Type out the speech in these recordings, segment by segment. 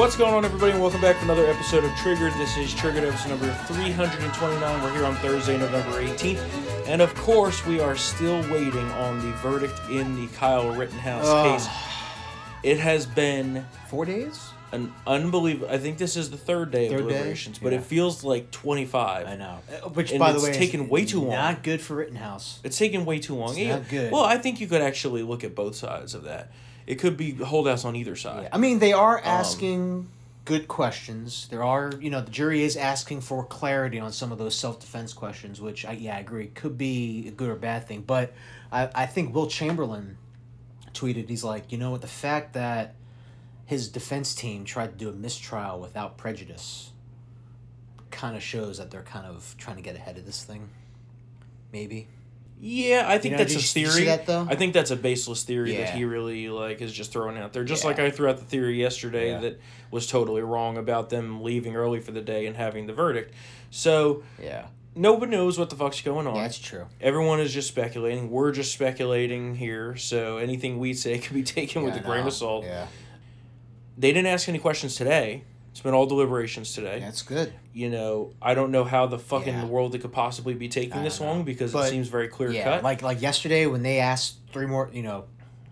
What's going on, everybody, and welcome back to another episode of Triggered. This is Triggered episode number 329. We're here on Thursday, November 18th. And of course, we are still waiting on the verdict in the Kyle Rittenhouse Ugh. case. It has been Four days? an unbelievable. I think this is the third day of Third day? deliberations, but Yeah. it feels like 25. I know. Uh, Which, And by the it's way, is taken way too long. Not good for Rittenhouse. It's taken way too long. It's not good. Well, I think you could actually look at both sides of that. It could be holdouts on either side. I mean, they Um, are asking good questions. There are, you know, the jury is asking for clarity on some of those self defense questions, which I yeah I agree could be a good or bad thing. But I I think Will Chamberlain tweeted he's like you know what the fact that his defense team tried to do a mistrial without prejudice kind of shows that they're kind of trying to get ahead of this thing. Maybe. Yeah, I think know, that's a you- you theory. that, though? I think that's a baseless theory that he really like is just throwing out there. Just Yeah. like I threw out the theory yesterday Yeah. that was totally wrong about them leaving early for the day and having the verdict. So Yeah. nobody knows what the fuck's going on. That's true. Everyone is just speculating. We're just speculating here. So anything we say could be taken with a I grain of salt. Yeah. They didn't ask any questions today. It's been all deliberations today. That's good. You know, I don't know how the fucking Yeah. world it could possibly be taking this long because it seems very clear yeah, cut. like like yesterday when they asked three more, you know,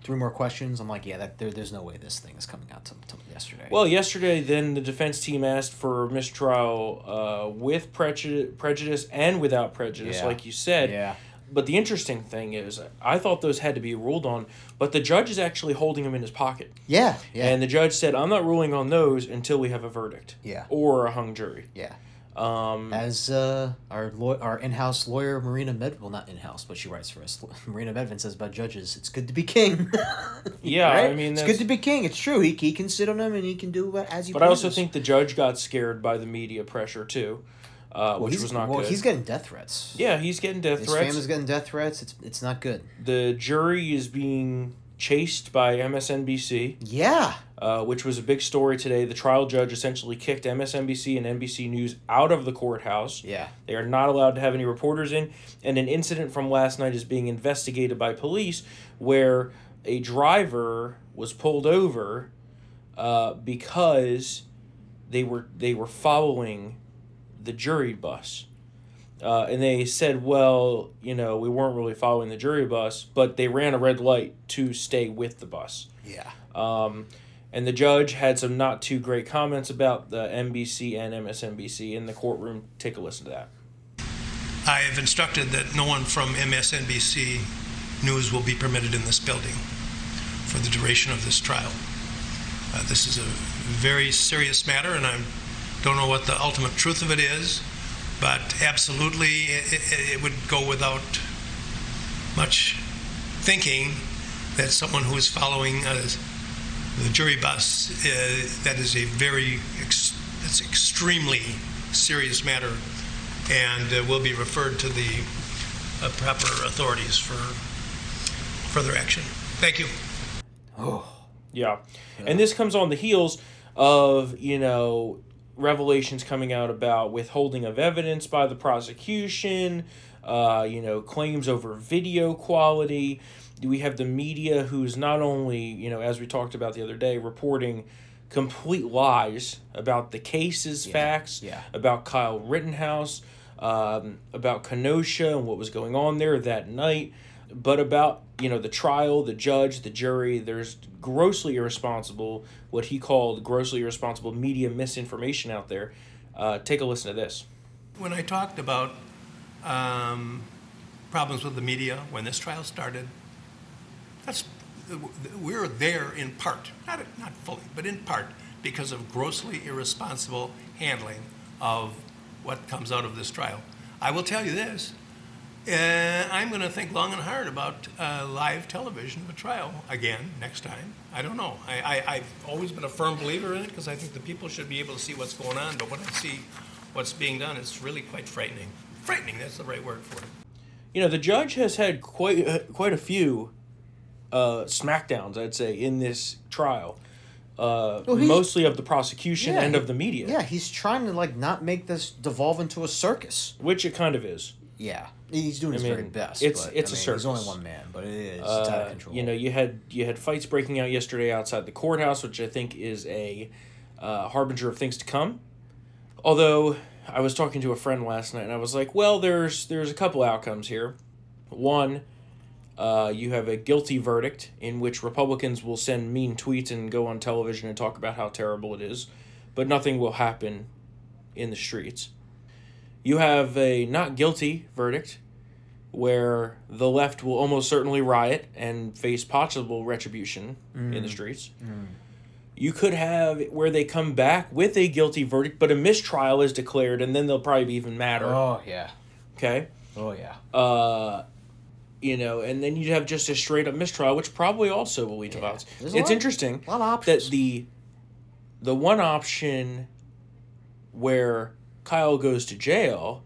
three more questions. I'm like, yeah, that there, there's no way this thing is coming out till yesterday. Well, yesterday, then the defense team asked for mistrial uh, with prejudice, prejudice and without prejudice, Yeah. like you said. yeah, But the interesting thing is, I thought those had to be ruled on, but the judge is actually holding them in his pocket. yeah, yeah, And the judge said, I'm not ruling on those until we have a verdict yeah, or a hung jury. yeah. Um, As uh, our law- our in-house lawyer Marina Med, well, not in-house, but she writes for us. Marina Medvin says about judges, it's good to be king. Yeah, I mean, it's good to be king. It's true. He, he can sit on them and he can do what as he. but I also think the judge got scared by the media pressure, too, uh, well, which was not well, good. he's getting death threats. yeah, he's getting death his threats. family's getting death threats. It's it's not good. The jury is being chased by MSNBC. Yeah. uh, which was a big story today. The trial judge essentially kicked MSNBC and NBC News out of the courthouse. Yeah. They are not allowed to have any reporters in. And an incident from last night is being investigated by police where a driver was pulled over uh, because they were they were following the jury bus. Uh, and they said, well, you know, we weren't really following the jury bus, but they ran a red light to stay with the bus. Yeah. Um, and the judge had some not too great comments about the NBC and MSNBC in the courtroom. Take a listen to that. I have instructed that no one from MSNBC News will be permitted in this building for the duration of this trial. Uh, this is a very serious matter, and I don't know what the ultimate truth of it is, but absolutely it, it, would go without much thinking that someone who is following uh, the jury bus, uh, that is a very, ex- it's extremely serious matter and uh, will be referred to the uh, proper authorities for further action. Thank you. Oh. Yeah. And this comes on the heels of, you know, revelations coming out about withholding of evidence by the prosecution, uh, you know, claims over video quality. Do we have the media who's not only, you know, as we talked about the other day, reporting complete lies about the case's facts, yeah. about Kyle Rittenhouse, um, about Kenosha and what was going on there that night, but about you know the trial, the judge, the jury. There's grossly irresponsible, what he called grossly irresponsible media misinformation out there. Uh, take a listen to this. When I talked about um, problems with the media when this trial started, that's we're there in part, not not fully, but in part because of grossly irresponsible handling of what comes out of this trial. I will tell you this. Uh, I'm going to think long and hard about uh, live television of a trial again next time. I don't know. I, I, I've always been a firm believer in it because I think the people should be able to see what's going on. But when I see what's being done, it's really quite frightening. Frightening, that's the right word for it. You know, the judge has had quite uh, quite a few uh, smackdowns, I'd say, in this trial. Uh, Well, mostly of the prosecution Yeah, and of the media, Yeah, he's trying to like not make this devolve into a circus. which it kind of is. Yeah, he's doing his mean, very best. it's- but, it's I a mean, He's only one man, but it is. it's out of Uh, control. you know, you had you had fights breaking out yesterday outside the courthouse, which I think is a uh, harbinger of things to come. Although I was talking to a friend last night and I was like, well, there's there's a couple outcomes here. One, uh, you have a guilty verdict in which Republicans will send mean tweets and go on television and talk about how terrible it is, but nothing will happen in the streets. You have a not guilty verdict where the left will almost certainly riot and face possible retribution in the streets. You could have where they come back with a guilty verdict, but a mistrial is declared, and then they'll probably be even madder. Oh yeah. Okay, Oh yeah. uh, you know, and then you'd have just a straight up mistrial, which probably also will lead to violence. It's lot- interesting a lot of that the the one option where Kyle goes to jail,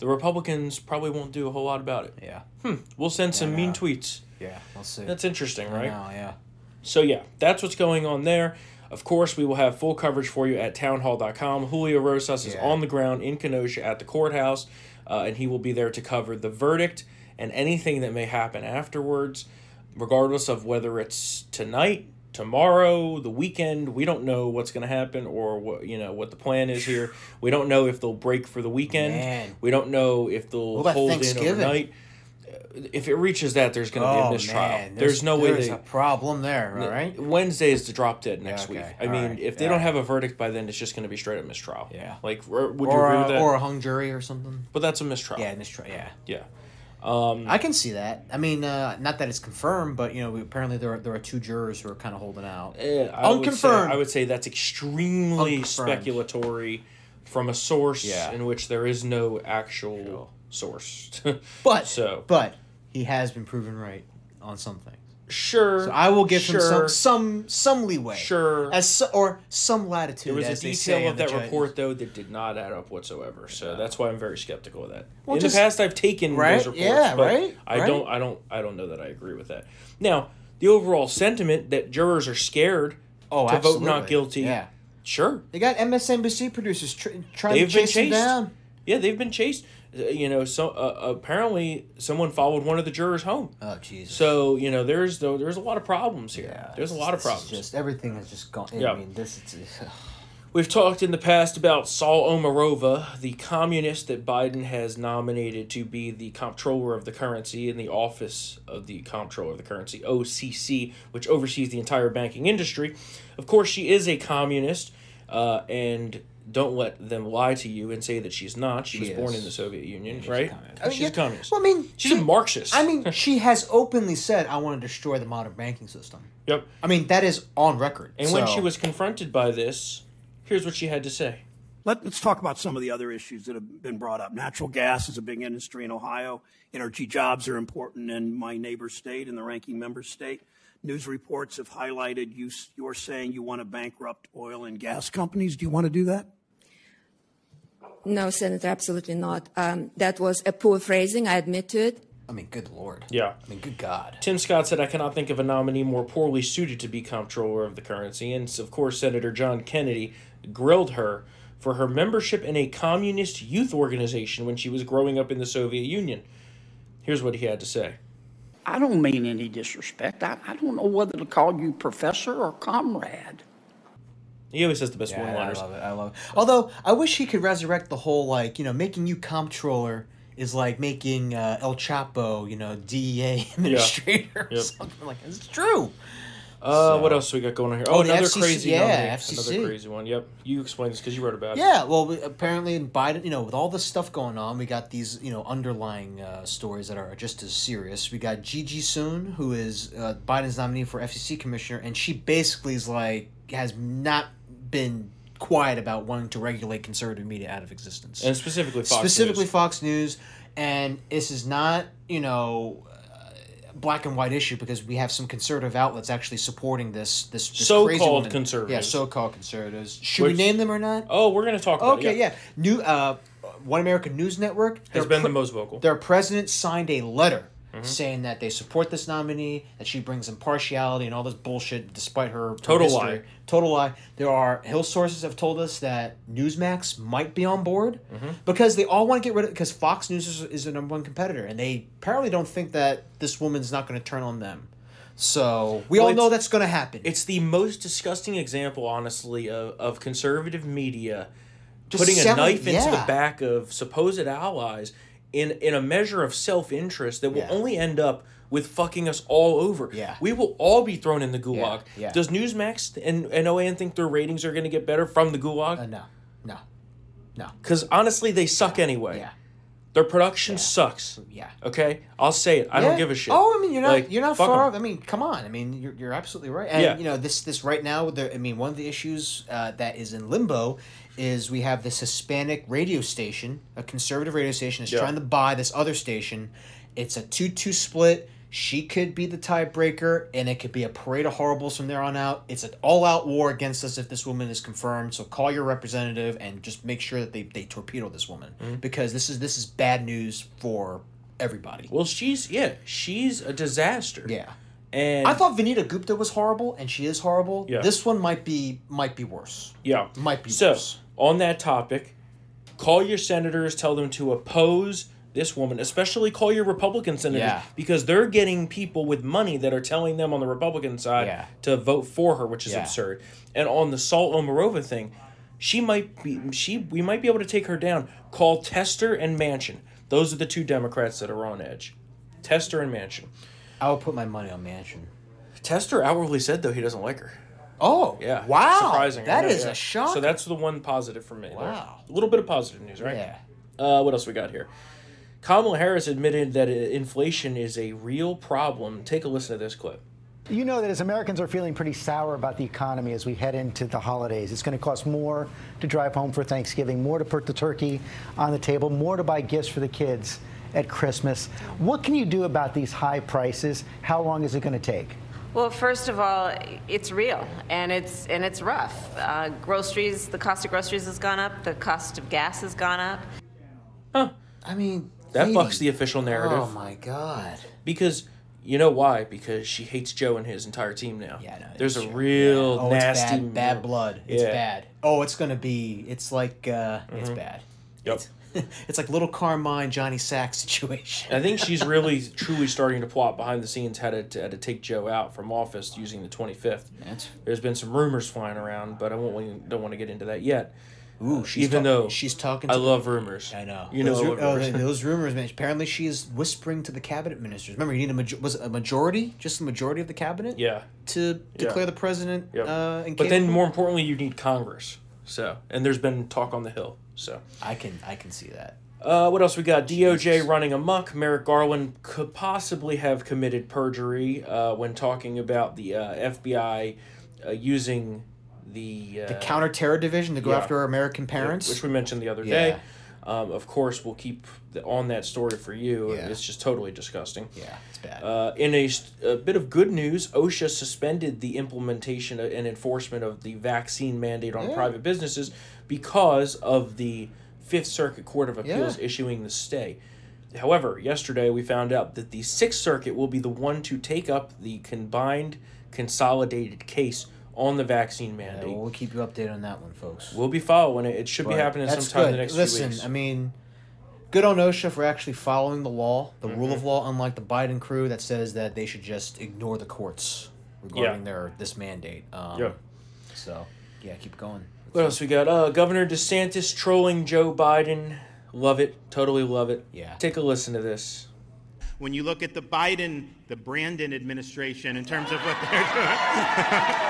the Republicans probably won't do a whole lot about it. Yeah. Hmm. We'll send some mean tweets. Yeah. We'll see. That's interesting, right? know, yeah. So yeah, that's what's going on there. Of course, we will have full coverage for you at townhall.com. Julio Rosas is Yeah. on the ground in Kenosha at the courthouse, uh, and he will be there to cover the verdict and anything that may happen afterwards, regardless of whether it's tonight, tomorrow, the weekend. We don't know what's going to happen or what you know what the plan is here. We don't know if they'll break for the weekend. Man. We don't know if they'll hold in overnight. Uh, If it reaches that, there's going to be a mistrial. Oh, man, there's, no way there's a problem there, all right? Wednesday is the drop dead next okay. week. I All mean, right. if they All don't have a verdict by then, it's just going to be straight up mistrial. Yeah. Like, would you Or agree a, with that? or a hung jury or something. but that's a mistrial. Yeah, mistrial. yeah. Yeah. Um, I can see that. I mean, uh, not that it's confirmed, but you know, we, apparently there are, there are two jurors who are kind of holding out. eh, I would say- Unconfirmed. I would say that's extremely Unconfirmed. speculatory from a source Yeah. in which there is no actual source. But so but he has been proven right on some things. Sure, So I will give sure, him some some some leeway. Sure. As so, or some latitude. There was a as they detail of that judge- report though that did not add up whatsoever. So that's why I'm very skeptical of that. Well, In just- the past, I've taken Right? those reports, Yeah, but right? I Right? don't, I don't, I don't know that I agree with that. Now, the overall sentiment that jurors are scared Oh, to vote not guilty. Yeah. Sure, They got MSNBC producers tr- trying They've to chase him chased. down. Yeah, they've been chased. Uh, You know, so uh, apparently someone followed one of the jurors home. Oh Jesus. So you know, there's though there's a lot of problems here. yeah, there's a lot of problems. Just everything has just gone. Yeah. I mean, this is. We've talked in the past about Saule Omarova, the communist that Biden has nominated to be the comptroller of the currency in the office of the comptroller of the currency, OCC, which oversees the entire banking industry. Of course, she is a communist, uh, and don't let them lie to you and say that she's not. She, She was born is. in the Soviet Union, she's a right? communist. Oh, she's I mean, a yeah, communist. Well, I mean, she's she- a Marxist. I mean, she has openly said, "I want to destroy the modern banking system." yep. I mean, that is on record. And when she was confronted by this, here's what she had to say. Let, us talk about some of the other issues that have been brought up. Natural gas is a big industry in Ohio. Energy jobs are important in my neighbor state and the ranking member state. News reports have highlighted you, you're saying you want to bankrupt oil and gas companies. Do you want to do that? No, Senator, absolutely not. Um, that was a poor phrasing. I admit to it. I mean, good lord. Yeah. I mean, good God. Tim Scott said, I cannot think of a nominee more poorly suited to be comptroller of the currency. And of course, Senator John Kennedy grilled her for her membership in a communist youth organization when she was growing up in the Soviet Union. Here's what he had to say. I don't mean any disrespect. I, I don't know whether to call you professor or comrade. He always has the best Yeah, one I love it. I love it. Although I wish he could resurrect the whole like you know making you comptroller is like making uh, El Chapo you know DEA administrator or Yep. something like that. It's true. Uh, what So- else we got going on here? Oh, Oh, another FCC crazy yeah. Another crazy one. Yep. You explain this because you wrote about it. Yeah, well, we, apparently in Biden, you know, with all this stuff going on, we got these, you know, underlying uh, stories that are just as serious. We got Gigi Sohn, who is uh, Biden's nominee for FCC commissioner, and she basically is like has not been quiet about wanting to regulate conservative media out of existence, And specifically Fox specifically News. Fox News. And this is not, you know. uh, Black and white issue because we have some conservative outlets actually supporting this this, this crazy So-called conservatives. Yeah, so-called conservatives. Should Which- we name them or not? Oh, we're going to talk about Okay, it. yeah. New uh, One American News Network Has been the most vocal. Their president signed a letter Mm-hmm. saying that they support this nominee, that she brings impartiality and all this bullshit, despite her Total history. lie. Total lie. There are Hill sources have told us that Newsmax might be on board Mm-hmm. because they all want to get rid of because Fox News is, is the number one competitor, and they apparently don't think that this woman's not going to turn on them. So we Well, all know that's going to happen. It's the most disgusting example, honestly, of, of conservative media Just putting a selling- knife into the back of supposed allies in in a measure of self interest that will Yeah. only end up with fucking us all over. Yeah. We will all be thrown in the gulag. yeah. Does Newsmax and, and OAN think their ratings are going to get better from the Uh, gulag? no, no, no. Because honestly, they suck anyway. Yeah, Their production sucks. yeah. Okay? I'll say it. I Yeah. don't give a shit. Oh, I mean, you're not Like, you're not far off. I mean, come on. I mean, you're, you're absolutely right. And Yeah. you know, this this right now, the I mean, one of the issues uh, that is in limbo is we have this Hispanic radio station, a conservative radio station, is Yeah. trying to buy this other station. It's a two two split. She could be the tiebreaker, and it could be a parade of horribles from there on out. It's an all out war against us if this woman is confirmed. So call your representative and just make sure that they, they torpedo this woman Mm-hmm. because this is this is bad news for everybody. Well, she's, yeah, she's a disaster. Yeah. And I thought Vanita Gupta was horrible, and she is horrible. Yeah. This one might be might be worse. Yeah. Might be So, worse. on that topic, call your senators, tell them to oppose this woman, especially call your Republican senators Yeah. because they're getting people with money that are telling them on the Republican side Yeah. to vote for her, which is Yeah. absurd. And on the Saule Omarova thing, she might be she we might be able to take her down. Call Tester and Manchin. Those are the two Democrats that are on edge. Tester and Manchin. I would put my money on Manchin. Tester outwardly said though he doesn't like her. Oh, Yeah. Wow, Surprising. That know, is yeah. a shock. So that's the one positive for me. there. Wow. A little bit of positive news, right? yeah. Uh, what else we got here? Kamala Harris admitted that uh, inflation is a real problem. Take a listen to this clip. You know that as Americans are feeling pretty sour about the economy as we head into the holidays, it's going to cost more to drive home for Thanksgiving, more to put the turkey on the table, more to buy gifts for the kids at Christmas. What can you do about these high prices? How long is it going to take? Well, first of all, it's real and it's and it's rough. Uh, groceries, the cost of groceries has gone up. The cost of gas has gone up. Oh, I mean, That lady- bucks the official narrative. Oh my god. Because you know why? Because she hates Joe and his entire team now. Yeah, no, There's a it's true. real Oh, nasty it's bad, bad blood. It's Yeah. Mm-hmm. bad. Oh, it's gonna be. It's like uh, it's bad. Yep. It's, it's like little Carmine Johnny Sack situation. I think she's really truly starting to plot behind the scenes how to, how to take Joe out from office using the 25th. That's- There's been some rumors flying around, but I won't don't want to get into that yet. Ooh, she's Even ta- though she's talking. I To love rumors. I know. You know those, I ru- love oh, rumors. those rumors, man. Apparently, she is whispering to the cabinet ministers. Remember, you need a major- was it a majority, just the majority of the cabinet, Yeah. to declare the president. Yep. Uh, but then more importantly, you need Congress. So and there's been talk on the Hill. So I can I can see that. uh, what else we got? DOJ running amok. Merrick Garland could possibly have committed perjury uh, when talking about the uh, FBI uh, using the, uh, The counterterror division to go yeah. after our American parents. which we mentioned the other Yeah. day. Um, of course, we'll keep the, on that story for you. Yeah. It's just totally disgusting. yeah, it's bad. Uh, in a, a bit of good news, OSHA suspended the implementation and enforcement of the vaccine mandate on Yeah. private businesses because of the Fifth Circuit Court of Appeals Yeah. issuing the stay. However, yesterday we found out that the Sixth Circuit will be the one to take up the combined consolidated case on the vaccine Yeah, mandate. we'll keep you updated on that one, folks. We'll be following it. It should be happening that's sometime in good. the next Listen, few weeks. I mean, good on OSHA for actually following the law, the rule Mm-hmm. of law, unlike the Biden crew that says that they should just ignore the courts regarding their this mandate. Um, Yeah. So yeah, keep going. What else we got? Uh, Governor DeSantis trolling Joe Biden. Love it. Totally love it. Yeah. Take a listen to this. when you look at the Biden, the Brandon administration in terms of what they're doing.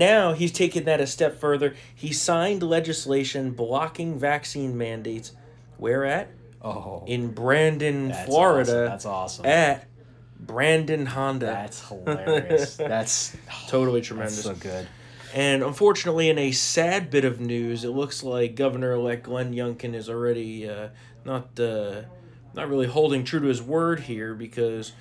now he's taken that a step further. He signed legislation blocking vaccine mandates. Where at? Oh, In Brandon, That's Florida. awesome. That's awesome. At Brandon Honda. that's hilarious. that's totally that's tremendous. so good. And unfortunately, in a sad bit of news, it looks like Governor-elect Glenn Youngkin is already uh, not uh, not really holding true to his word here because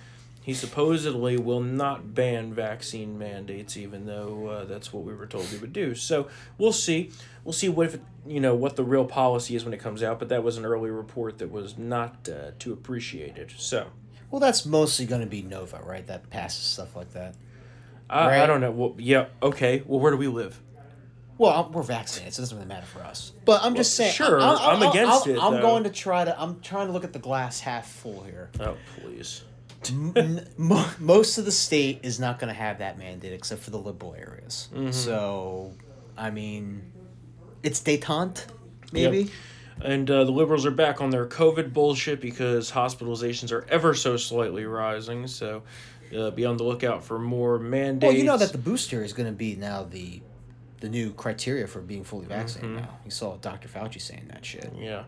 he supposedly will not ban vaccine mandates, even though uh, that's what we were told he would do. So we'll see. We'll see what if, you know what the real policy is when it comes out. But that was an early report that was not uh, too appreciated. So. Well, that's mostly going to be Nova, right? That passes stuff like that. I, I don't know. Well, yeah. Okay. Well, where do we live? Well, I'm- we're vaccinated, so it doesn't really matter for us. But I'm just saying. sure, I- I'm against I'm- it, I'm though. going to try to. I'm trying to look at the glass half full here. Oh, please. Most of the state is not going to have that mandate except for the liberal areas. Mhm. So, I mean, it's detente, maybe. Yep. And uh, the liberals are back on their COVID bullshit because hospitalizations are ever so slightly rising. So uh, be on the lookout for more mandates. Well, you know that the booster is going to be now the the new criteria for being fully vaccinated Mhm. now. You saw Dr. Fauci saying that shit. Yeah.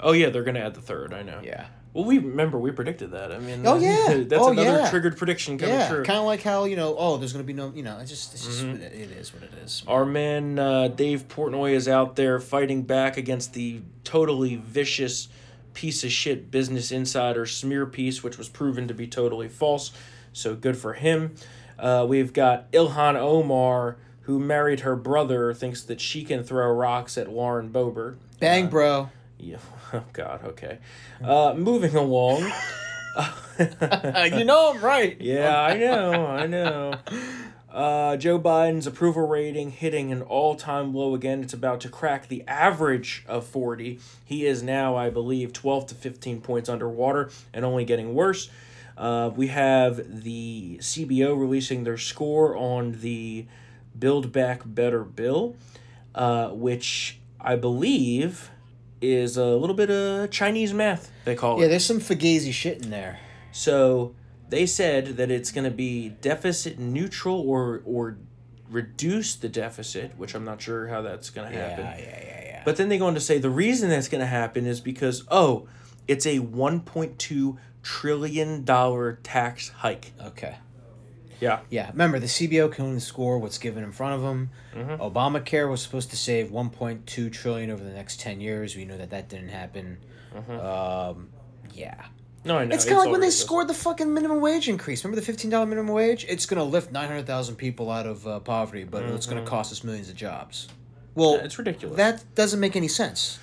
Oh yeah, they're gonna add the third. I know. Yeah. Well, we remember we predicted that. I mean. Oh yeah, that's oh, another yeah. triggered prediction coming yeah, true. kind of like how you know, oh, there's going to be no, you know, it's just, it's just Mhm. it it is what it is. Our man uh, Dave Portnoy is out there fighting back against the totally vicious piece of shit Business Insider smear piece, which was proven to be totally false. So good for him. Uh, we've got Ilhan Omar, who married her brother, thinks that she can throw rocks at Lauren Boebert. Bang, bro. Yeah. Oh God. Okay. Uh, moving along. you know I'm right. Yeah, I know, I know. Uh, Joe Biden's approval rating hitting an all-time low again. It's about to crack the average of 40. He is now, I believe, 12 to 15 points underwater and only getting worse. Uh, we have the CBO releasing their score on the Build Back Better bill, uh, which I believe is a little bit of Chinese math, they call it. Yeah, there's some fugazi shit in there. So they said that it's going to be deficit neutral or or reduce the deficit, which I'm not sure how that's going to happen. Yeah, yeah, yeah, yeah. But then they go on to say the reason that's going to happen is because oh, it's a 1.2 trillion dollar tax hike. Okay. Yeah. Yeah, remember the CBO can only score what's given in front of them. Mhm. Obamacare was supposed to save 1.2 trillion over the next 10 years. We know that that didn't happen. Um, yeah. No, I know. It's kind of like when they scored the fucking minimum wage increase. Remember the fifteen dollar minimum wage? It's gonna lift nine hundred thousand people out of uh, poverty, but it's gonna Mhm. cost us millions of jobs. Well, Yeah, it's ridiculous. That doesn't make any sense.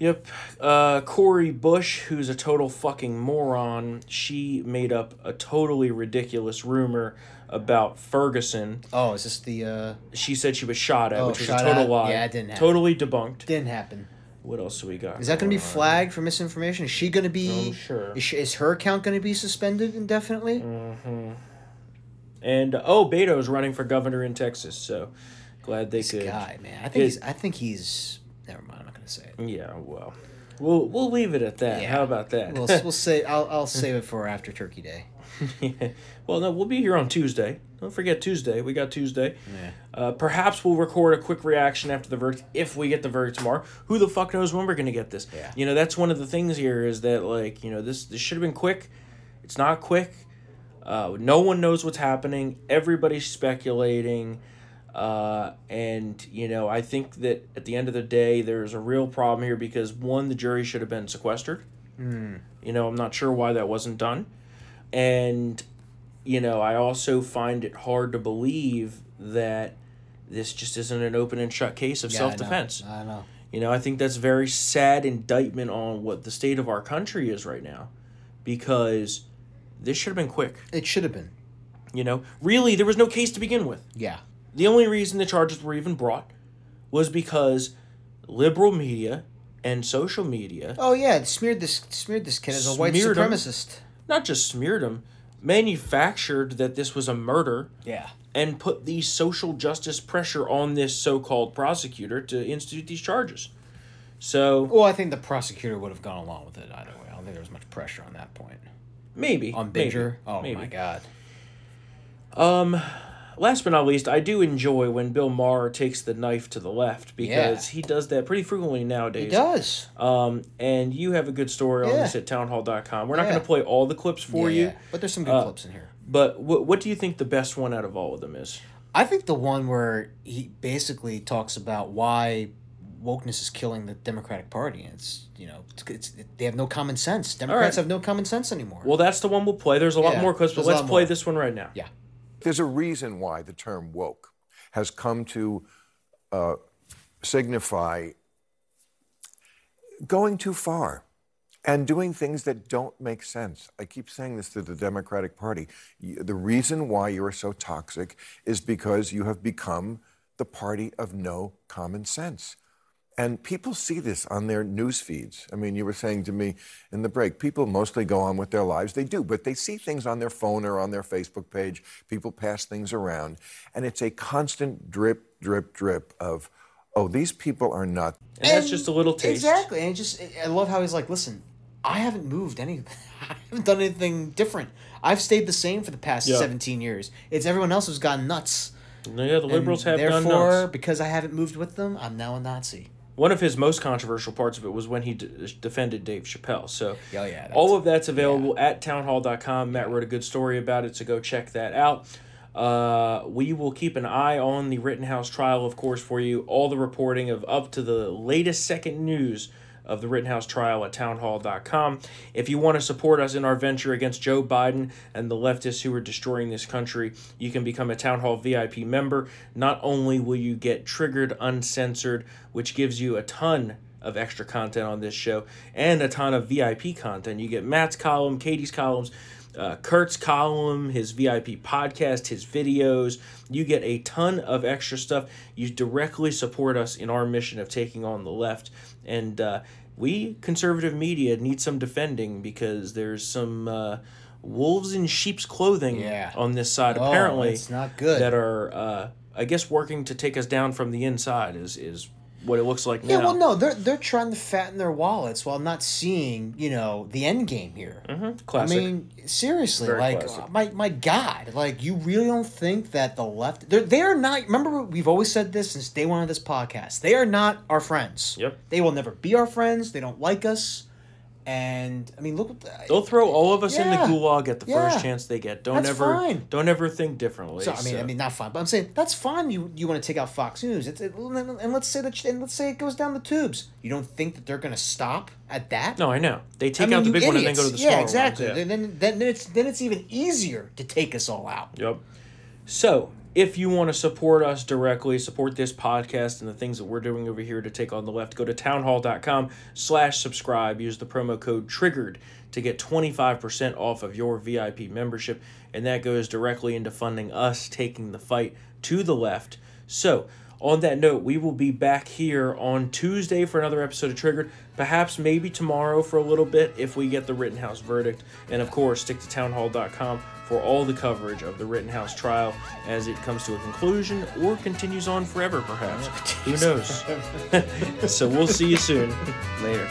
Yep. Uh, Cori Bush, who's a total fucking moron, she made up a totally ridiculous rumor about Ferguson. Oh, is this the? uh She said she was shot at, Oh, which was a total at? lie. Yeah, it didn't happen. Totally debunked. Didn't happen. What else do we got? Is that gonna be flagged for misinformation? Is she gonna be? Oh, sure. Is, she, is her account gonna be suspended indefinitely? hmm And oh, Beto's running for governor in Texas, so glad they could This could. guy, man. I think get- he's. I think he's. Never mind. I'm not gonna say it. Yeah, well, we'll we'll leave it at that. Yeah. How about that? We'll, we'll say. I'll. I'll save it for after Turkey Day. well, no, we'll be here on Tuesday. Don't forget Tuesday. We got Tuesday. Yeah. Uh, perhaps we'll record a quick reaction after the verdict if we get the verdict tomorrow. Who the fuck knows when we're gonna get this? Yeah. You know, that's one of the things here is that like you know this this should have been quick. It's not quick. Uh, no one knows what's happening. Everybody's speculating. Uh, and you know, I think that at the end of the day, there's a real problem here because one, the jury should have been sequestered. Hmm. You know, I'm not sure why that wasn't done. And, you know, I also find it hard to believe that this just isn't an open and shut case of Yeah, self defense. I know. You know, I think that's very sad indictment on what the state of our country is right now because this should have been quick. It should have been. You know, really, there was no case to begin with. Yeah. The only reason the charges were even brought was because liberal media and social media Oh yeah, it smeared this smeared this kid as a white Smeared him. supremacist. not just smeared him, manufactured that this was a murder Yeah. and put the social justice pressure on this so-called prosecutor to institute these charges. So Well, I think the prosecutor would have gone along with it either way. I don't think there was much pressure on that point. maybe On maybe, Binger? Oh maybe. my god. Um, last but not least, I do enjoy when Bill Maher takes the knife to the left because he does that pretty frequently nowadays. He does. Um, and you have a good story on this at townhall.com. We're not Yeah. going to play all the clips for Yeah, you. yeah. But there's some good Uh, clips in here. But what what do you think the best one out of all of them is? I think the one where he basically talks about why wokeness is killing the Democratic Party. It's you know it's, it's they have no common sense. Democrats have no common sense anymore. Well, that's the one we'll play. There's a lot Yeah, more clips, but let's play more. this one right now. Yeah. There's a reason why the term woke has come to uh, signify going too far, and doing things that don't make sense. I keep saying this to the Democratic Party. The reason why you are so toxic is because you have become the party of no common sense. And people see this on their news feeds. I mean, you were saying to me in the break, people mostly go on with their lives. They do, but they see things on their phone or on their Facebook page. People pass things around. And it's a constant drip, drip, drip of, oh, these people are not. And, that's just a little taste. Exactly, and it just I love how he's like, listen, I haven't moved any, I haven't done anything different. I've stayed the same for the past Yeah. seventeen years. It's everyone else who's gone nuts. Yeah, the liberals And have gone nuts. therefore, nuts. because I haven't moved with them, I'm now a Nazi. One of his most controversial parts of it was when he d- defended Dave Chappelle. So Oh, yeah, all of that's available at townhall.com. Matt wrote a good story about it, so go check that out. Uh, we will keep an eye on the Rittenhouse trial, of course, for you. All the reporting of up to the latest second news of the Rittenhouse trial at townhall.com. If you want to support us in our venture against Joe Biden and the leftists who are destroying this country, you can become a Town Hall VIP member. Not only will you get triggered uncensored, which gives you a ton of extra content on this show and a ton of VIP content. You get Matt's column, Katie's columns, uh, Kurt's column, his VIP podcast, his videos. You get a ton of extra stuff. You directly support us in our mission of taking on the left. And uh, we, conservative media, need some defending because there's some uh, wolves in sheep's clothing Yeah. on this side, Oh, apparently, it's not good. that are, uh, I guess, working to take us down from the inside, is, is what it looks like Yeah, now. well, no, they're they're trying to fatten their wallets while not seeing, you know, the end game here. Mhm, classic. I mean, seriously, Very like classic. my my God, like you really don't think that the left they're they are not. Remember, we've always said this since day one of this podcast. They are not our friends. Yep. They will never be our friends. They don't like us. And I mean, look They'll throw all of us in the gulag at the Yeah. first chance they get. Don't ever fine. don't ever think differently. So I mean, I mean, not fine, but I'm saying that's fine. You you want to take out Fox News, it's, it, and let's say that and let's say it goes down the tubes. You don't think that they're going to stop at that? no, I know they take I mean, out the big one and then go to the yeah, smaller exactly. ones. Yeah. Exactly. Then, then then it's then it's even easier to take us all out. Yep. So, if you want to support us directly, support this podcast and the things that we're doing over here to take on the left, go to townhall.com slash subscribe. Use the promo code TRIGGERED to get 25% off of your VIP membership. And that goes directly into funding us taking the fight to the left. So, on that note, we will be back here on Tuesday for another episode of Triggered. Perhaps maybe tomorrow for a little bit if we get the Rittenhouse verdict. And of course, stick to townhall.com for all the coverage of the Rittenhouse trial as it comes to a conclusion or continues on forever, perhaps. Who knows? so we'll see you soon. Later.